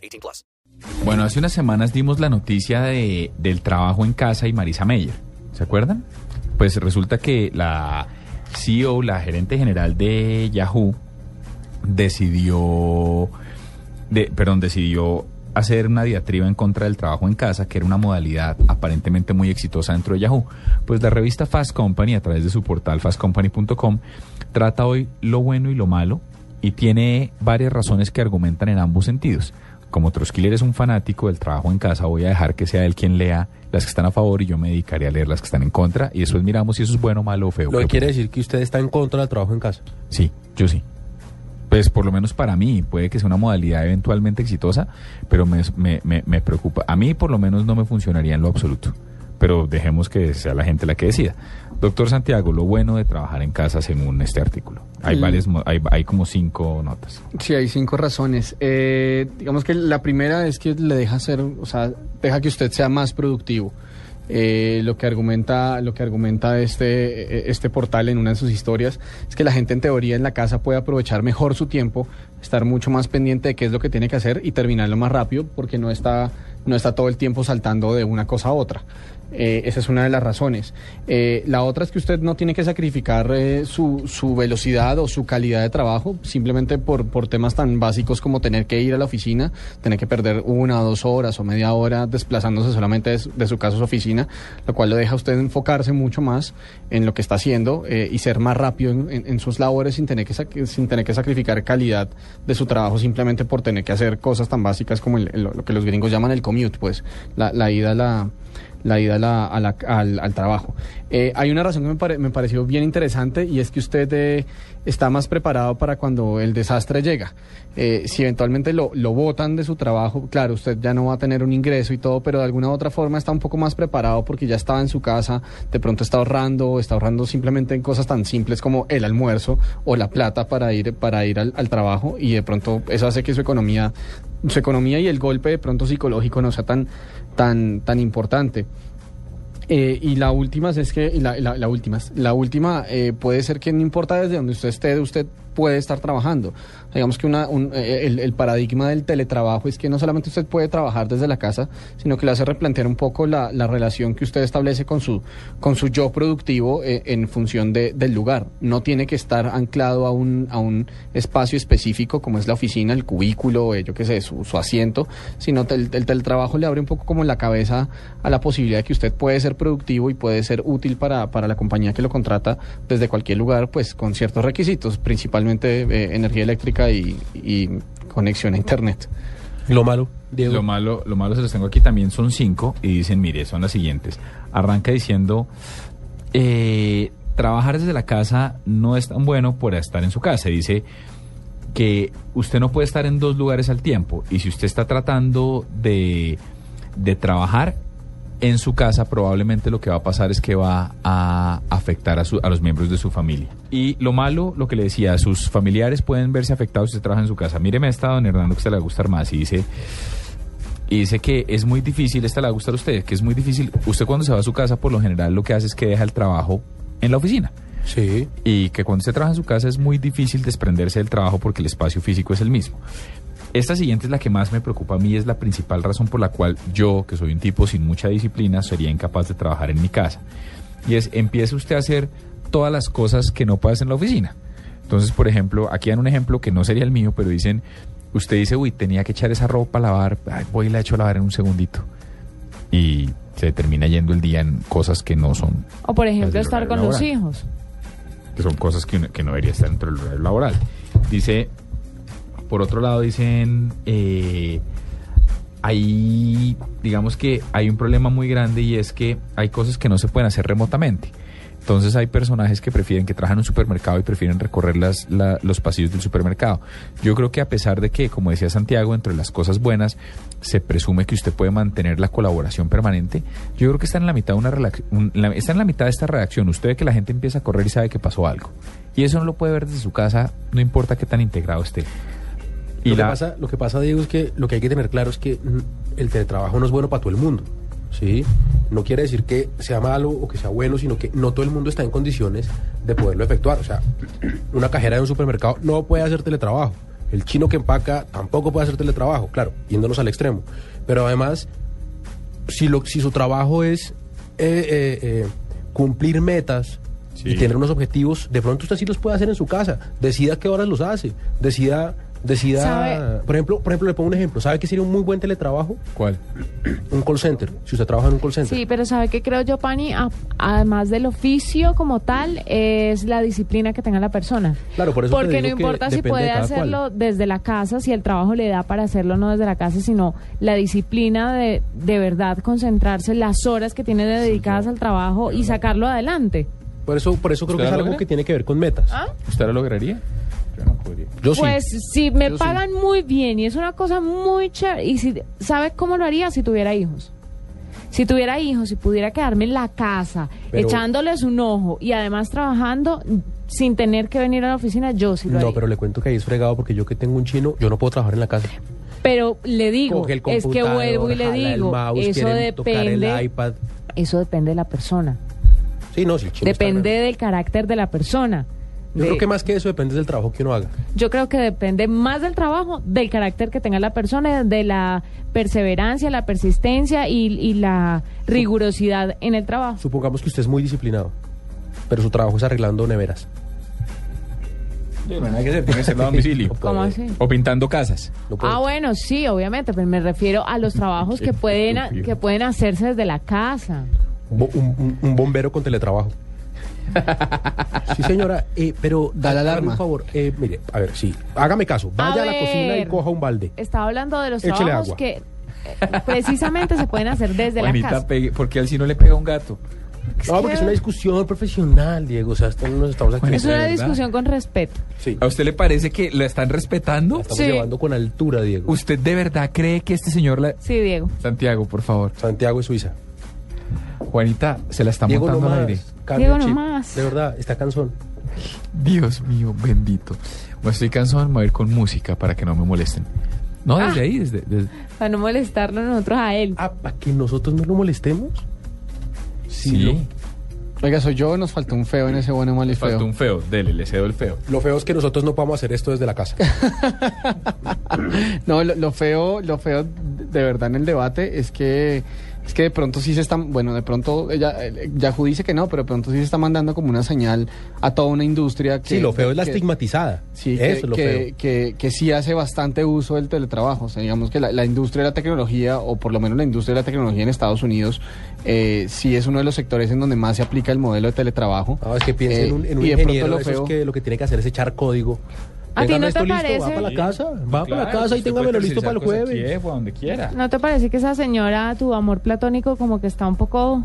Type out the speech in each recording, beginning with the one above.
18 plus. Bueno, hace unas semanas dimos la noticia de, del trabajo en casa y Marisa Meyer. ¿Se acuerdan? Pues resulta que la CEO, la gerente general de Yahoo, decidió, de, perdón, decidió hacer una diatriba en contra del trabajo en casa, que era una modalidad aparentemente muy exitosa dentro de Yahoo. Pues la revista Fast Company, a través de su portal fastcompany.com, trata hoy lo bueno y lo malo y tiene varias razones que argumentan en ambos sentidos. Como Troskiller es un fanático del trabajo en casa, voy a dejar que sea él quien lea las que están a favor y yo me dedicaré a leer las que están en contra y después miramos si eso es bueno, malo o feo. ¿Lo que quiere decir que usted está en contra del trabajo en casa? Sí, yo sí. Pues por lo menos para mí, puede que sea una modalidad eventualmente exitosa, pero me, me, preocupa. A mí por lo menos no me funcionaría en lo absoluto, pero dejemos que sea la gente la que decida. Doctor Santiago, lo bueno de trabajar en casa según este artículo. Hay, varias, hay, hay como cinco notas. Sí, hay cinco razones. Eh, digamos que la primera es que le deja ser, o sea, deja que usted sea más productivo. Eh, lo que argumenta lo que argumenta este este portal en una de sus historias es que la gente en teoría en la casa puede aprovechar mejor su tiempo estar mucho más pendiente de qué es lo que tiene que hacer y terminarlo más rápido porque no está no está todo el tiempo saltando de una cosa a otra eh, esa es una de las razones. Eh, la otra es que usted no tiene que sacrificar eh, su, su, velocidad o su calidad de trabajo simplemente por, por temas tan básicos como tener que ir a la oficina, tener que perder una dos horas o media hora desplazándose solamente de, su casa a su oficina, lo cual lo deja a usted enfocarse mucho más en lo que está haciendo y ser más rápido en, sus labores sin tener, que, sin tener que sacrificar calidad de su trabajo simplemente por tener que hacer cosas tan básicas como lo que los gringos llaman el commute, pues la, la ida a la la ida al, trabajo. Eh, hay una razón que me, pareció bien interesante y es que usted eh, está más preparado para cuando el desastre llega. Eh, si eventualmente lo, lo botan de su trabajo, claro, usted ya no va a tener un ingreso y todo, pero de alguna u otra forma está un poco más preparado porque ya estaba en su casa, de pronto está ahorrando, está ahorrando simplemente en cosas tan simples como el almuerzo o la plata para ir, para ir al, al trabajo y de pronto eso hace que su economía su economía y el golpe de pronto psicológico no sea tan, tan, tan importante. Eh, y la última es que, la, la, última, la última eh, puede ser que no importa desde donde usted esté, usted puede estar trabajando. Digamos que eh, el, paradigma del teletrabajo es que no solamente usted puede trabajar desde la casa, sino que le hace replantear un poco la, la relación que usted establece con su, con su yo productivo eh, en función de, del lugar. No tiene que estar anclado a un, a un espacio específico como es la oficina, el cubículo, eh, yo qué sé, su, su asiento, sino el, el teletrabajo le abre un poco como la cabeza a la posibilidad de que usted puede ser productivo y puede ser útil para, para la compañía que lo contrata desde cualquier lugar, pues con ciertos requisitos, principalmente energía eléctrica y, conexión a internet. Lo malo, Lo malo, lo malo se los tengo aquí también son cinco y dicen, mire, son las siguientes. Arranca diciendo, eh, trabajar desde la casa no es tan bueno por estar en su casa. Dice que usted no puede estar en dos lugares al tiempo y si usted está tratando de, de trabajar, en su casa probablemente lo que va a pasar es que va a afectar a, a, los miembros de su familia. Y lo malo, lo que le decía, sus familiares pueden verse afectados si usted trabaja en su casa. Míreme esta, don Hernando, que usted le va a gustar más. Y dice, y dice que es muy difícil, esta le va a gustar a usted, que es muy difícil. Usted cuando se va a su casa, por lo general lo que hace es que deja el trabajo en la oficina. Sí. Y que cuando usted trabaja en su casa es muy difícil desprenderse del trabajo porque el espacio físico es el mismo. Esta siguiente es la que más me preocupa a mí, es la principal razón por la cual yo, que soy un tipo sin mucha disciplina, sería incapaz de trabajar en mi casa. Y es, empiece usted a hacer todas las cosas que no puede hacer en la oficina. Entonces, por ejemplo, aquí dan un ejemplo que no sería el mío, pero dicen, usted dice, uy, tenía que echar esa ropa a lavar, voy y la echo a lavar en un segundito. Y se termina yendo el día en cosas que no son. O por ejemplo, estar con los hijos. Que son cosas que, que no debería estar dentro del horario laboral. Dice, por otro lado, dicen, eh, digamos que hay un problema muy grande y es que hay cosas que no se pueden hacer remotamente. Entonces hay personajes que prefieren, que trabajan en un supermercado y prefieren recorrer las, la- los pasillos del supermercado. Yo creo que a pesar de que, como decía Santiago, entre las cosas buenas se presume que usted puede mantener la colaboración permanente, yo creo que está en la mitad de una un- la- está en la mitad de esta redacción. Usted ve que la gente empieza a correr y sabe que pasó algo. Y eso no lo puede ver desde su casa, no importa qué tan integrado esté. Y lo, la- que pasa, lo que pasa, Diego, es que lo que hay que tener claro es que mm, el teletrabajo no es bueno para todo el mundo. ¿sí? No quiere decir que sea malo o que sea bueno, sino que no todo el mundo está en condiciones de poderlo efectuar. O sea, una cajera de un supermercado no puede hacer teletrabajo. El chino que empaca tampoco puede hacer teletrabajo, claro, yéndonos al extremo. Pero además, si, lo, si su trabajo es eh, eh, eh, cumplir metas Sí. y tener unos objetivos, de pronto usted sí los puede hacer en su casa. Decida qué horas los hace. Decida, decida. ¿Sabe? Por ejemplo, por ejemplo, le pongo un ejemplo. ¿Sabe qué sería un muy buen teletrabajo? ¿Cuál? Un call center. Si usted trabaja en un call center. Sí, pero ¿sabe qué creo yo, Pani? A- además del oficio como tal, es la disciplina que tenga la persona. Claro, por eso te Porque no que importa si de puede hacerlo cual. desde la casa, si el trabajo le da para hacerlo no desde la casa, sino la disciplina de de verdad concentrarse, las horas que tiene dedicadas al trabajo y sacarlo adelante. Por eso, por eso creo ¿Usted que es algo que tiene que ver con metas. ¿Ah? ¿Usted lo lograría? Yo no podría. Yo sí. Pues si me Yo sí. pagan muy bien y es una cosa muy chévere. Y si, ¿sabe cómo lo haría si tuviera hijos? Si tuviera hijos y pudiera quedarme en la casa, Pero- echándoles un ojo y además trabajando sin tener que venir a la oficina, yo sí lo no, haría. pero le cuento que ahí es fregado porque yo que tengo un chino, yo no puedo trabajar en la casa. Pero le digo, el es que vuelvo y le digo, mouse, eso quiere tocar el depende, iPad. eso depende de la persona, Sí, no, si el chino depende del carácter de la persona. Yo De- creo que más que eso depende del trabajo que uno haga. Yo creo que depende más del trabajo, del carácter que tenga la persona, de la perseverancia, la persistencia y, y la rigurosidad en el trabajo. Supongamos que usted es muy disciplinado, pero su trabajo es arreglando neveras. No hay que ser, tiene que ser a domicilio. ¿Cómo así? O pintando casas. Ah, bueno, sí, obviamente, pero me refiero a los trabajos que pueden, a- que pueden hacerse desde la casa. Un bombero con teletrabajo. Sí, señora, eh, pero Da la alarma. un favor. eh, mire, a ver, sí, hágame caso. Vaya a, la ver. cocina y coja un balde. Estaba hablando de los Échele trabajos agua. que eh, precisamente se pueden hacer desde la Juanita, casa. pegue- ¿por qué al si no le pega un gato? No, porque es una discusión profesional, Diego. O sea, esto no nos estamos aquí. Es una discusión con respeto. Sí, ¿A usted le parece que la están respetando? la estamos Sí. llevando con altura, Diego. ¿Usted de verdad cree que este señor la... Sí, Diego. Santiago, por favor. Santiago y Suiza. Juanita, se la está Diego, no montando al más. aire. Cambia Diego, el no chip. más. De verdad, está cansón. Dios mío, bendito. Bueno, estoy cansado de mover con música para que no me molesten. No, desde Ah. ahí, desde... desde- Para no molestarlo nosotros a él. Ah, ¿para que nosotros no lo molestemos? Sí. lo- Oiga, soy yo, nos faltó un feo en ese bueno, mal y feo. Falta un feo. Dele, le cedo el feo. Lo feo es que nosotros no podamos hacer esto desde la casa. No, lo, lo feo, lo feo de verdad en el debate es que es que de pronto sí se están, bueno, de pronto ella, eh, Yahoo dice que no, pero de pronto sí se está mandando como una señal a toda una industria que Sí, lo feo es la que- estigmatizada. Sí, Eso que, es lo que, feo. que- que sí hace bastante uso del teletrabajo. O sea, digamos que la, la industria de la tecnología, o por lo menos la industria de la tecnología en Estados Unidos, eh, sí es uno de los sectores en donde más se aplica el modelo de teletrabajo. No, es que piensen Eh, en un, en un y de pronto ingeniero lo de esos feo- que lo que tiene que hacer es echar código. ¿A ti no te esto listo, parece? Va para la casa, va para la casa y téngamelo listo para el jueves. aquí, eh, donde quiera. ¿No te parece que esa señora, tu amor platónico, como que está un poco...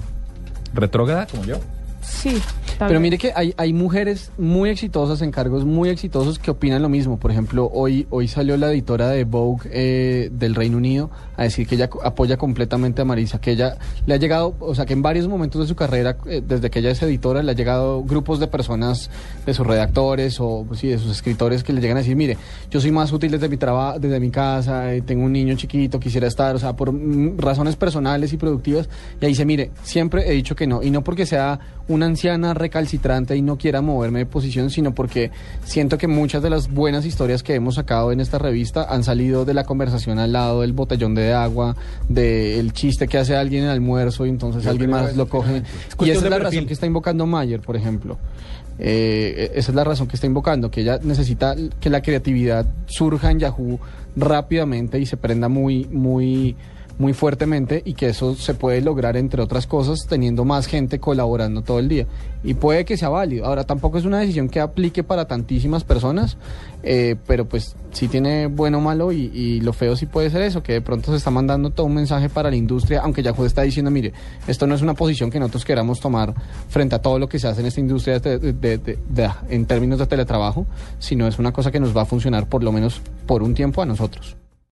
Retrógrada, como yo. Sí. Pero mire que hay, hay mujeres muy exitosas en cargos muy exitosos que opinan lo mismo. Por ejemplo, hoy, hoy salió la editora de Vogue eh, del Reino Unido a decir que ella apoya completamente a Marisa, que ella le ha llegado, o sea, que en varios momentos de su carrera, eh, desde que ella es editora, le ha llegado grupos de personas, de sus redactores o pues sí, de sus escritores que le llegan a decir, mire, yo soy más útil desde mi trabajo, desde mi casa, eh, tengo un niño chiquito, quisiera estar, o sea, por mm, razones personales y productivas. Y ahí dice, mire, siempre he dicho que no, y no porque sea una anciana recalcitrante y no quiera moverme de posición, sino porque siento que muchas de las buenas historias que hemos sacado en esta revista han salido de la conversación al lado del botellón de agua, del chiste que hace alguien en el almuerzo y entonces Yo alguien más lo coge. Es Y esa es la razón que está invocando Mayer, por ejemplo. Eh, esa es la razón que está invocando, que ella necesita que la creatividad surja en Yahoo rápidamente y se prenda muy, muy, muy fuertemente y que eso se puede lograr, entre otras cosas, teniendo más gente colaborando todo el día. Y puede que sea válido. Ahora, tampoco es una decisión que aplique para tantísimas personas, eh, pero pues sí tiene bueno o malo y, lo feo sí puede ser eso, que de pronto se está mandando todo un mensaje para la industria, aunque ya está diciendo, mire, esto no es una posición que nosotros queramos tomar frente a todo lo que se hace en esta industria de- en términos de teletrabajo, sino es una cosa que nos va a funcionar por lo menos por un tiempo a nosotros.